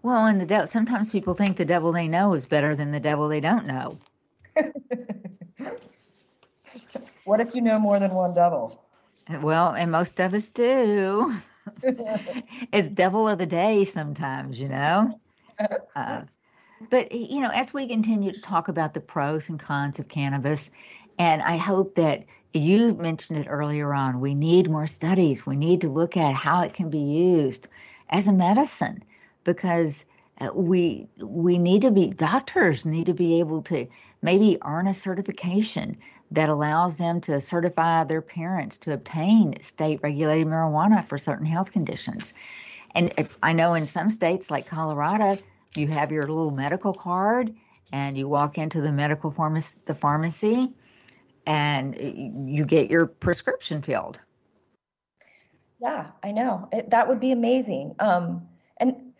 Well, and the devil, sometimes people think the devil they know is better than the devil they don't know. What if you know more than one devil? Well, and most of us do. It's devil of the day sometimes, you know. Uh, but you know, as we continue to talk about the pros and cons of cannabis, And I hope that you mentioned it earlier on. We need more studies. We need to look at how it can be used as a medicine because uh, we we need to be doctors need to be able to maybe earn a certification that allows them to certify their parents to obtain state regulated marijuana for certain health conditions. And I know in some states like Colorado, you have your little medical card and you walk into the medical pharmacy, the pharmacy and you get your prescription filled. Yeah, I know. It, that would be amazing. Um, and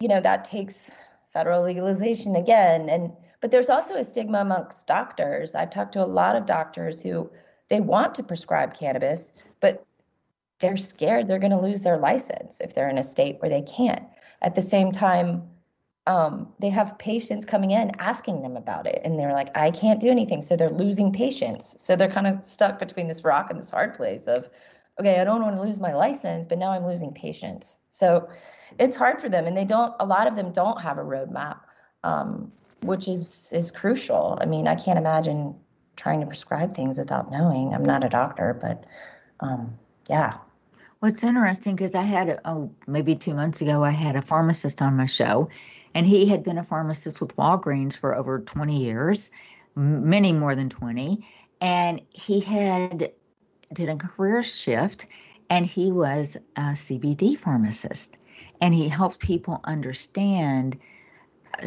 you know, that takes federal legalization again and but there's also a stigma amongst doctors. I've talked to a lot of doctors who they want to prescribe cannabis, but they're scared they're going to lose their license if they're in a state where they can't. At the same time, um, they have patients coming in asking them about it, and they're like, I can't do anything. So they're losing patients. So they're kind of stuck between this rock and this hard place of, okay, I don't want to lose my license, but now I'm losing patients. So it's hard for them, and they don't. A lot of them don't have a roadmap. Um, which is is crucial. I mean, I can't imagine trying to prescribe things without knowing. I'm not a doctor, but um, yeah. What's interesting because I had oh maybe two months ago I had a pharmacist on my show, and he had been a pharmacist with Walgreens for over 20 years, many more than 20, and he had did a career shift, and he was a CBD pharmacist, and he helped people understand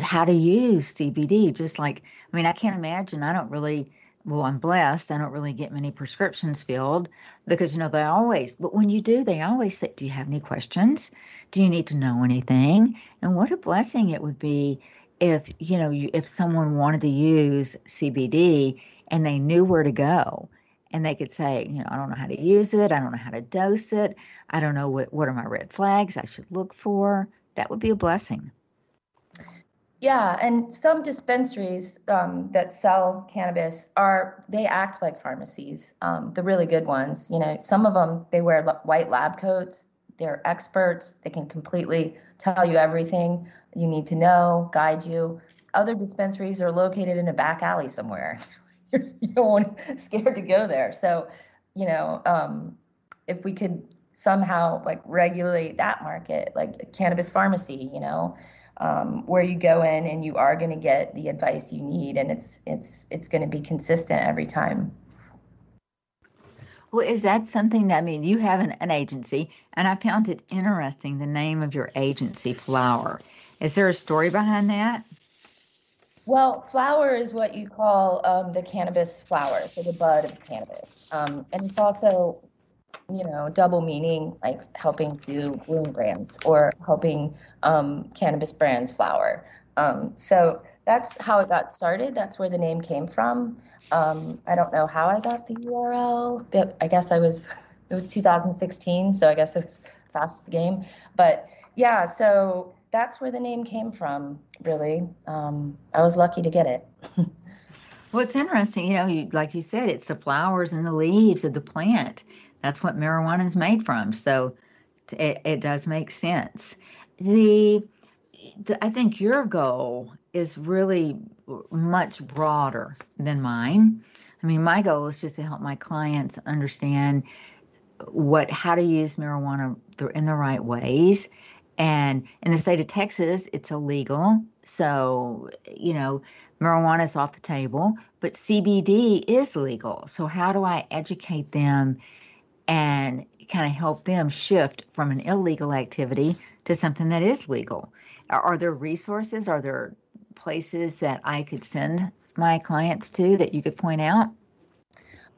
how to use CBD. Just like, I mean, I can't imagine. I don't really, well, I'm blessed. I don't really get many prescriptions filled because, you know, they always, but when you do, they always say, Do you have any questions? Do you need to know anything? And what a blessing it would be if, you know, you, if someone wanted to use CBD and they knew where to go and they could say, you know, I don't know how to use it. I don't know how to dose it. I don't know what, what are my red flags I should look for. That would be a blessing. Yeah, and some dispensaries um, that sell cannabis are they act like pharmacies. Um, the really good ones, you know, some of them they wear white lab coats. They're experts. They can completely tell you everything you need to know, guide you. Other dispensaries are located in a back alley somewhere. You're, you scared to go there. So, you know, um, if we could somehow like regulate that market, like cannabis pharmacy, you know, um, where you go in and you are going to get the advice you need, and it's it's it's going to be consistent every time. Well, is that something that I mean you have an, an agency, and I found it interesting the name of your agency, Flower. Is there a story behind that? Well, flower is what you call um, the cannabis flower, so the bud of cannabis, um, and it's also you know, double meaning, like helping to bloom brands or helping um, cannabis brands flower. Um, so that's how it got started. That's where the name came from. Um, I don't know how I got the URL, but I guess I was, it was 2016, so I guess it was fast game. But yeah, so that's where the name came from, really. Um, I was lucky to get it. well, it's interesting, you know, you, like you said, it's the flowers and the leaves of the plant that's what marijuana is made from. So it, it does make sense. The, the I think your goal is really much broader than mine. I mean, my goal is just to help my clients understand what how to use marijuana in the right ways. And in the state of Texas, it's illegal. So, you know, marijuana is off the table, but CBD is legal. So, how do I educate them and kind of help them shift from an illegal activity to something that is legal. Are there resources? Are there places that I could send my clients to that you could point out?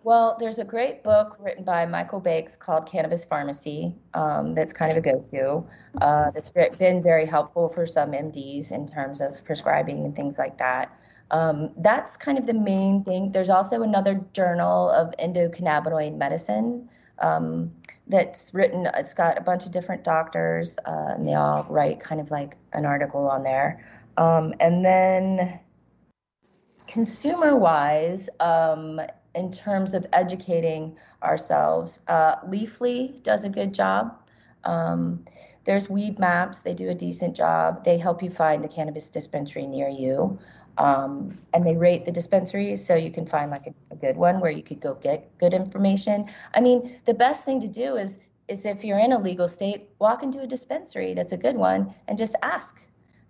Well, there's a great book written by Michael Backes called Cannabis Pharmacy um, that's kind of a go to. Uh, that's been very helpful for some MDs in terms of prescribing and things like that. Um, that's kind of the main thing. There's also another journal of endocannabinoid medicine um, that's written. It's got a bunch of different doctors, uh, and they all write kind of like an article on there. Um, and then, consumer wise, um, in terms of educating ourselves, uh, Leafly does a good job. Um, there's Weed Maps, they do a decent job. They help you find the cannabis dispensary near you. Um, and they rate the dispensaries so you can find like a, a good one where you could go get good information. I mean, the best thing to do is is if you're in a legal state, walk into a dispensary that's a good one and just ask.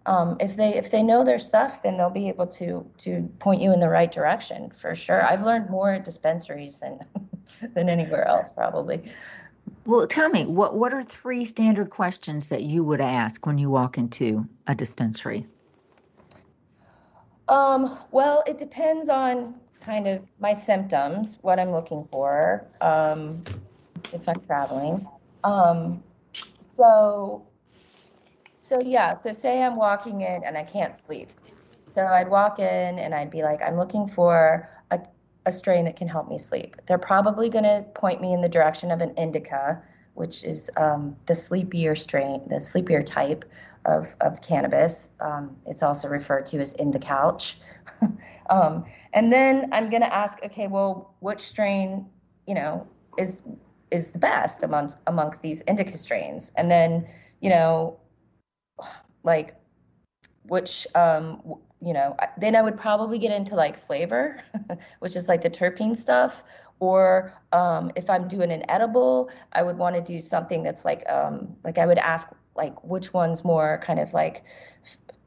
Um, if they if they know their stuff, then they'll be able to to point you in the right direction for sure. I've learned more at dispensaries than than anywhere else probably. Well, tell me, what what are three standard questions that you would ask when you walk into a dispensary? Um, well, it depends on kind of my symptoms, what I'm looking for, um, if I'm traveling. Um, so so yeah, so say I'm walking in and I can't sleep. So I'd walk in and I'd be like, I'm looking for a, a strain that can help me sleep. They're probably going to point me in the direction of an indica, which is um, the sleepier strain, the sleepier type of, of cannabis. Um, it's also referred to as in the couch. um, and then I'm going to ask, okay, well, which strain, you know, is is the best amongst amongst these indica strains? And then, you know, like which um you know then i would probably get into like flavor which is like the terpene stuff or um, if i'm doing an edible i would want to do something that's like um, like i would ask like which one's more kind of like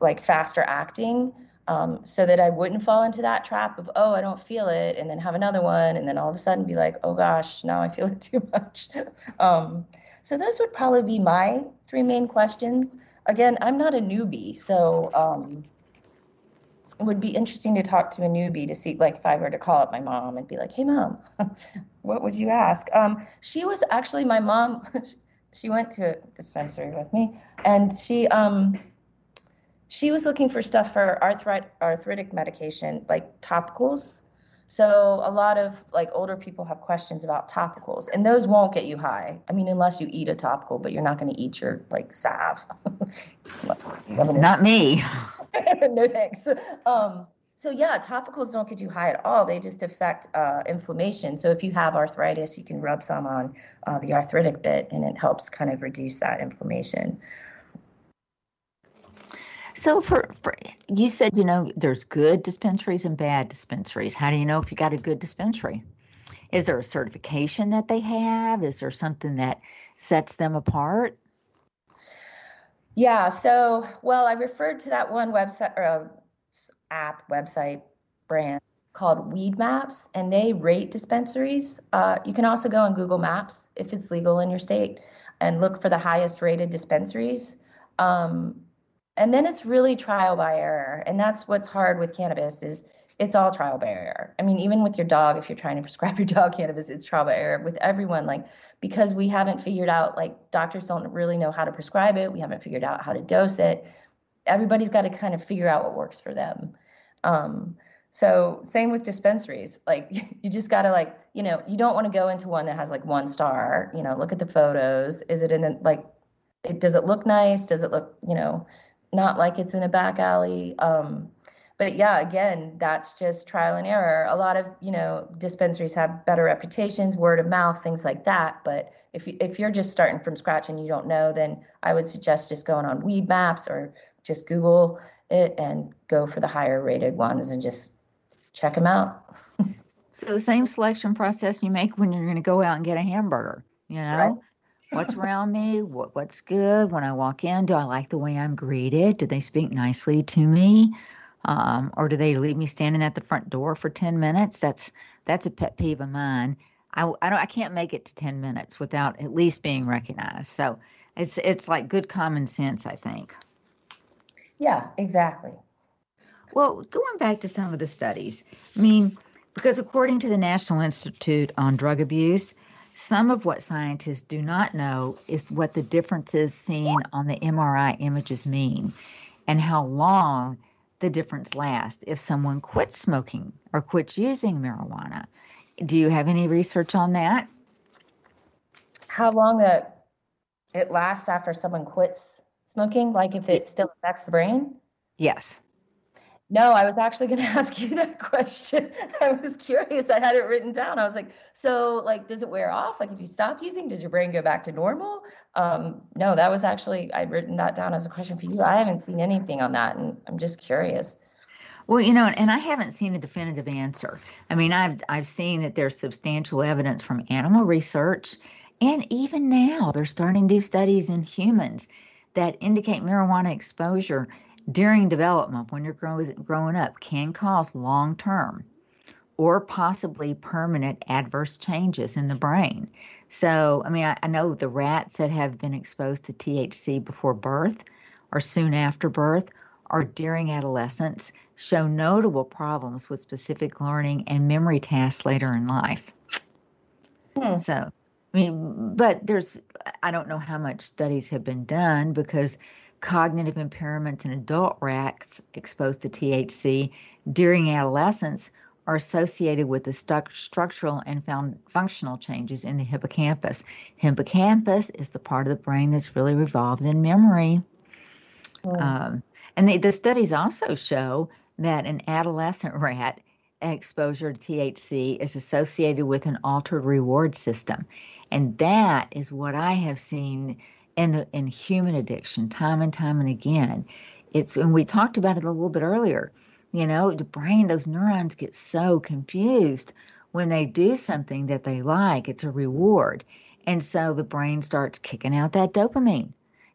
like faster acting um, so that i wouldn't fall into that trap of oh i don't feel it and then have another one and then all of a sudden be like oh gosh now i feel it too much. Um, so those would probably be my three main questions. Again, I'm not a newbie, so um, would be interesting to talk to a newbie to see, like, if I were to call up my mom and be like, "Hey, mom, what would you ask?" Um, she was actually my mom. she went to a dispensary with me, and she um, she was looking for stuff for arthritic arthritic medication, like topicals. So a lot of like older people have questions about topicals, and those won't get you high. I mean, unless you eat a topical, but you're not going to eat your like salve. not me. no thanks. Um, so yeah, topicals don't get you high at all. They just affect uh, inflammation. So if you have arthritis, you can rub some on uh, the arthritic bit, and it helps kind of reduce that inflammation. So for, for you said you know there's good dispensaries and bad dispensaries. How do you know if you got a good dispensary? Is there a certification that they have? Is there something that sets them apart? Yeah. So well, I referred to that one website or uh, app website brand called Weed Maps, and they rate dispensaries. Uh, you can also go on Google Maps if it's legal in your state and look for the highest rated dispensaries. Um, and then it's really trial by error and that's what's hard with cannabis is it's all trial by error. I mean even with your dog if you're trying to prescribe your dog cannabis it's trial by error with everyone like because we haven't figured out like doctors don't really know how to prescribe it. We haven't figured out how to dose it. Everybody's got to kind of figure out what works for them. Um, so same with dispensaries. Like you just got to like you know you don't want to go into one that has like one star you know look at the photos. Is it in a, like it does it look nice? Does it look you know not like it's in a back alley. Um, but yeah, again, that's just trial and error. A lot of you know dispensaries have better reputations, word of mouth, things like that. But if you, if you're just starting from scratch and you don't know, then I would suggest just going on Weed Maps or just Google it and go for the higher rated ones and just check them out. so the same selection process you make when you're going to go out and get a hamburger, you know. Right what's around me, what, what's good when I walk in. Do I like the way I'm greeted? Do they speak nicely to me? Um, or do they leave me standing at the front door for 10 minutes? That's that's a pet peeve of mine. I, I don't I can't make it to 10 minutes without at least being recognized. So it's it's like good common sense, I think. Yeah, exactly. Well, going back to some of the studies, I mean, because according to the National Institute on Drug Abuse, some of what scientists do not know is what the differences seen on the MRI images mean and how long the difference lasts if someone quits smoking or quits using marijuana. Do you have any research on that? How long that it lasts after someone quits smoking, like if it still affects the brain? Yes. No, I was actually going to ask you that question. I was curious. I had it written down. I was like, so like, does it wear off? Like, if you stop using, does your brain go back to normal? Um, no, that was actually I'd written that down as a question for you. I haven't seen anything on that, and I'm just curious. Well, you know, and I haven't seen a definitive answer. I mean, I've I've seen that there's substantial evidence from animal research, and even now they're starting to do studies in humans that indicate marijuana exposure during development when you're grow, growing up can cause long term or possibly permanent adverse changes in the brain. So, I mean, I, I know the rats that have been exposed to THC before birth or soon after birth or during adolescence show notable problems with specific learning and memory tasks later in life. Hmm. So, I mean, but there's, I don't know how much studies have been done because cognitive impairments in adult rats exposed to THC during adolescence are associated with the stu- structural and found functional changes in the hippocampus. Hippocampus is the part of the brain that's really involved in memory. Oh. Um, and the, the studies also show that an adolescent rat exposure to THC is associated with an altered reward system. And that is what I have seen the in human addiction time and time and again. It's and we talked about it a little bit earlier. You know, the brain, those neurons get so confused when they do something that they like. It's a reward. And so the brain starts kicking out that dopamine.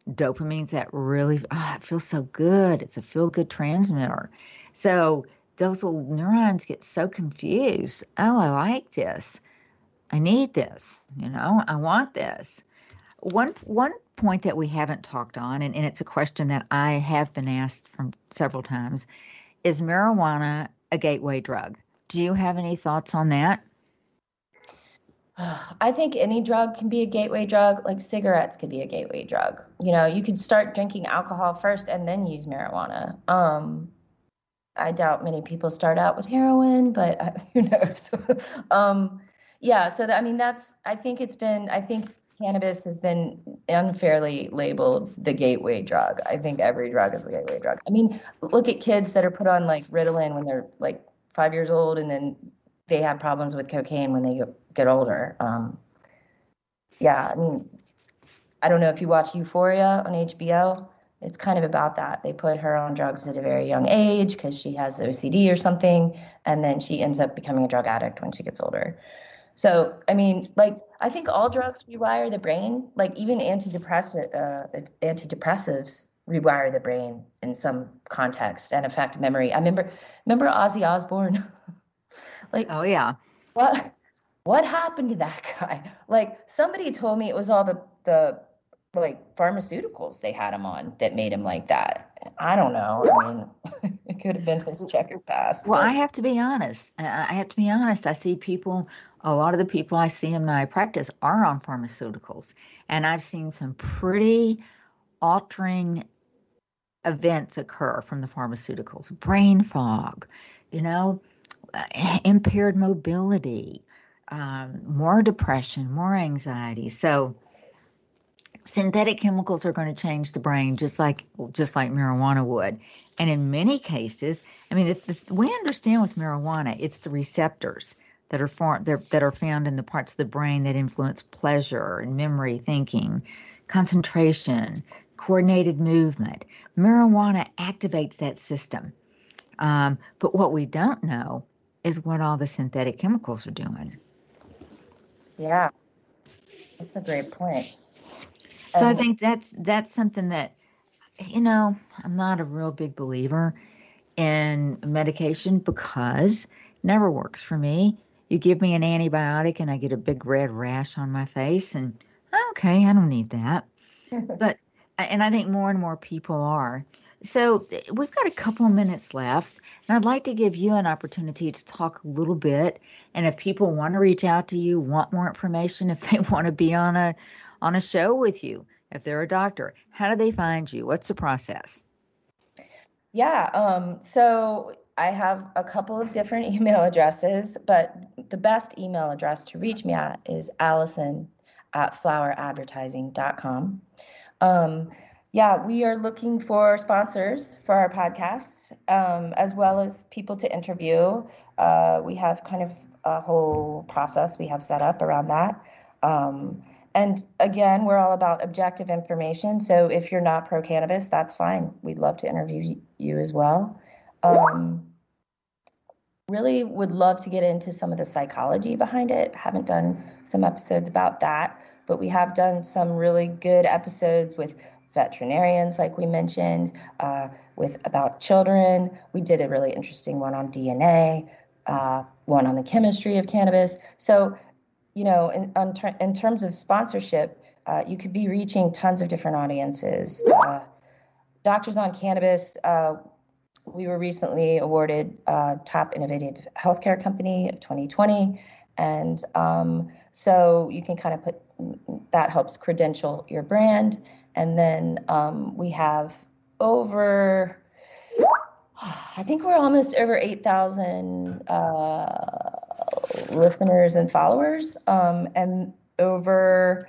Dopamine's that really, oh, it feels so good. It's a feel good transmitter. So those little neurons get so confused. Oh, I like this. I need this. You know, I want this. One one point that we haven't talked on, and, and it's a question that I have been asked from several times, is marijuana a gateway drug? Do you have any thoughts on that? I think any drug can be a gateway drug, like cigarettes could be a gateway drug. You know, you could start drinking alcohol first and then use marijuana. Um, I doubt many people start out with heroin, but who knows? um, yeah, so I mean, that's, I think it's been, I think cannabis has been unfairly labeled the gateway drug. I think every drug is a gateway drug. I mean, look at kids that are put on like Ritalin when they're like five years old and then they have problems with cocaine when they get older. Um, yeah, I mean, I don't know if you watch Euphoria on HBO. It's kind of about that. They put her on drugs at a very young age because she has OCD or something, and then she ends up becoming a drug addict when she gets older. So, I mean, like, I think all drugs rewire the brain. Like, even antidepressant, uh, antidepressives rewire the brain in some context and affect memory. I remember, remember Ozzy Osbourne. like, oh yeah, what, what happened to that guy? Like, somebody told me it was all the the like pharmaceuticals they had him on that made him like that. I don't know. I mean, it could have been his checkered past. Well, but... I have to be honest. I have to be honest. I see people a lot of the people I see in my practice are on pharmaceuticals. And I've seen some pretty altering events occur from the pharmaceuticals brain fog, you know, uh, impaired mobility, um, more depression, more anxiety. So, synthetic chemicals are going to change the brain just like just like marijuana would and in many cases i mean we understand with marijuana it's the receptors that are formed that are found in the parts of the brain that influence pleasure and memory, thinking, concentration, coordinated movement. Marijuana activates that system. Um, but what we don't know is what all the synthetic chemicals are doing. Yeah, that's a great point. So I think that's that's something that you know I'm not a real big believer in medication because it never works for me you give me an antibiotic and I get a big red rash on my face, and okay, I don't need that. but, and I think more and more people are. So we've got a couple of minutes left, and I'd like to give you an opportunity to talk a little bit. And if people want to reach out to you, want more information, if they want to be on a on a show with you, if they're a doctor, how do they find you? What's the process? Yeah, um, so I have a couple of different email addresses, but the best email address to reach me at is allison at floweradvertising.com. Um, yeah, we are looking for sponsors for our podcast, um, as well as people to interview. Uh, we have kind of a whole process we have set up around that. Um, and again, we're all about objective information. So if you're not pro cannabis, that's fine. We'd love to interview you as well. Um, really would love to get into some of the psychology behind it. Haven't done some episodes about that, but we have done some really good episodes with veterinarians, like we mentioned, uh, with about children. We did a really interesting one on DNA, uh, one on the chemistry of cannabis. So, you know, in, ter- in terms of sponsorship, uh, you could be reaching tons of different audiences. Uh, Doctors on Cannabis, uh, we were recently awarded uh, Top Innovative Healthcare Company of 2020. And um, so you can kind of put that helps credential your brand. And then um, we have over, I think we're almost over 8,000 uh, listeners and followers, um, and over,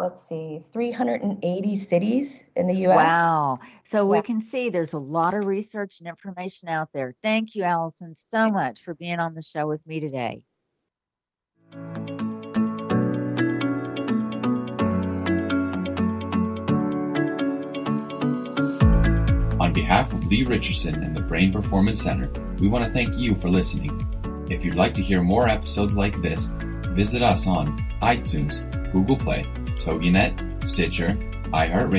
let's see, 380 cities in the US. Wow. So Yeah. we can see there's a lot of research and information out there. Thank you, Allison, so much for being on the show with me today. On behalf of Lee Richardson and the Brain Performance Center, we want to thank you for listening. If you'd like to hear more episodes like this, visit us on iTunes, Google Play, TogiNet, Stitcher, iHeartRadio,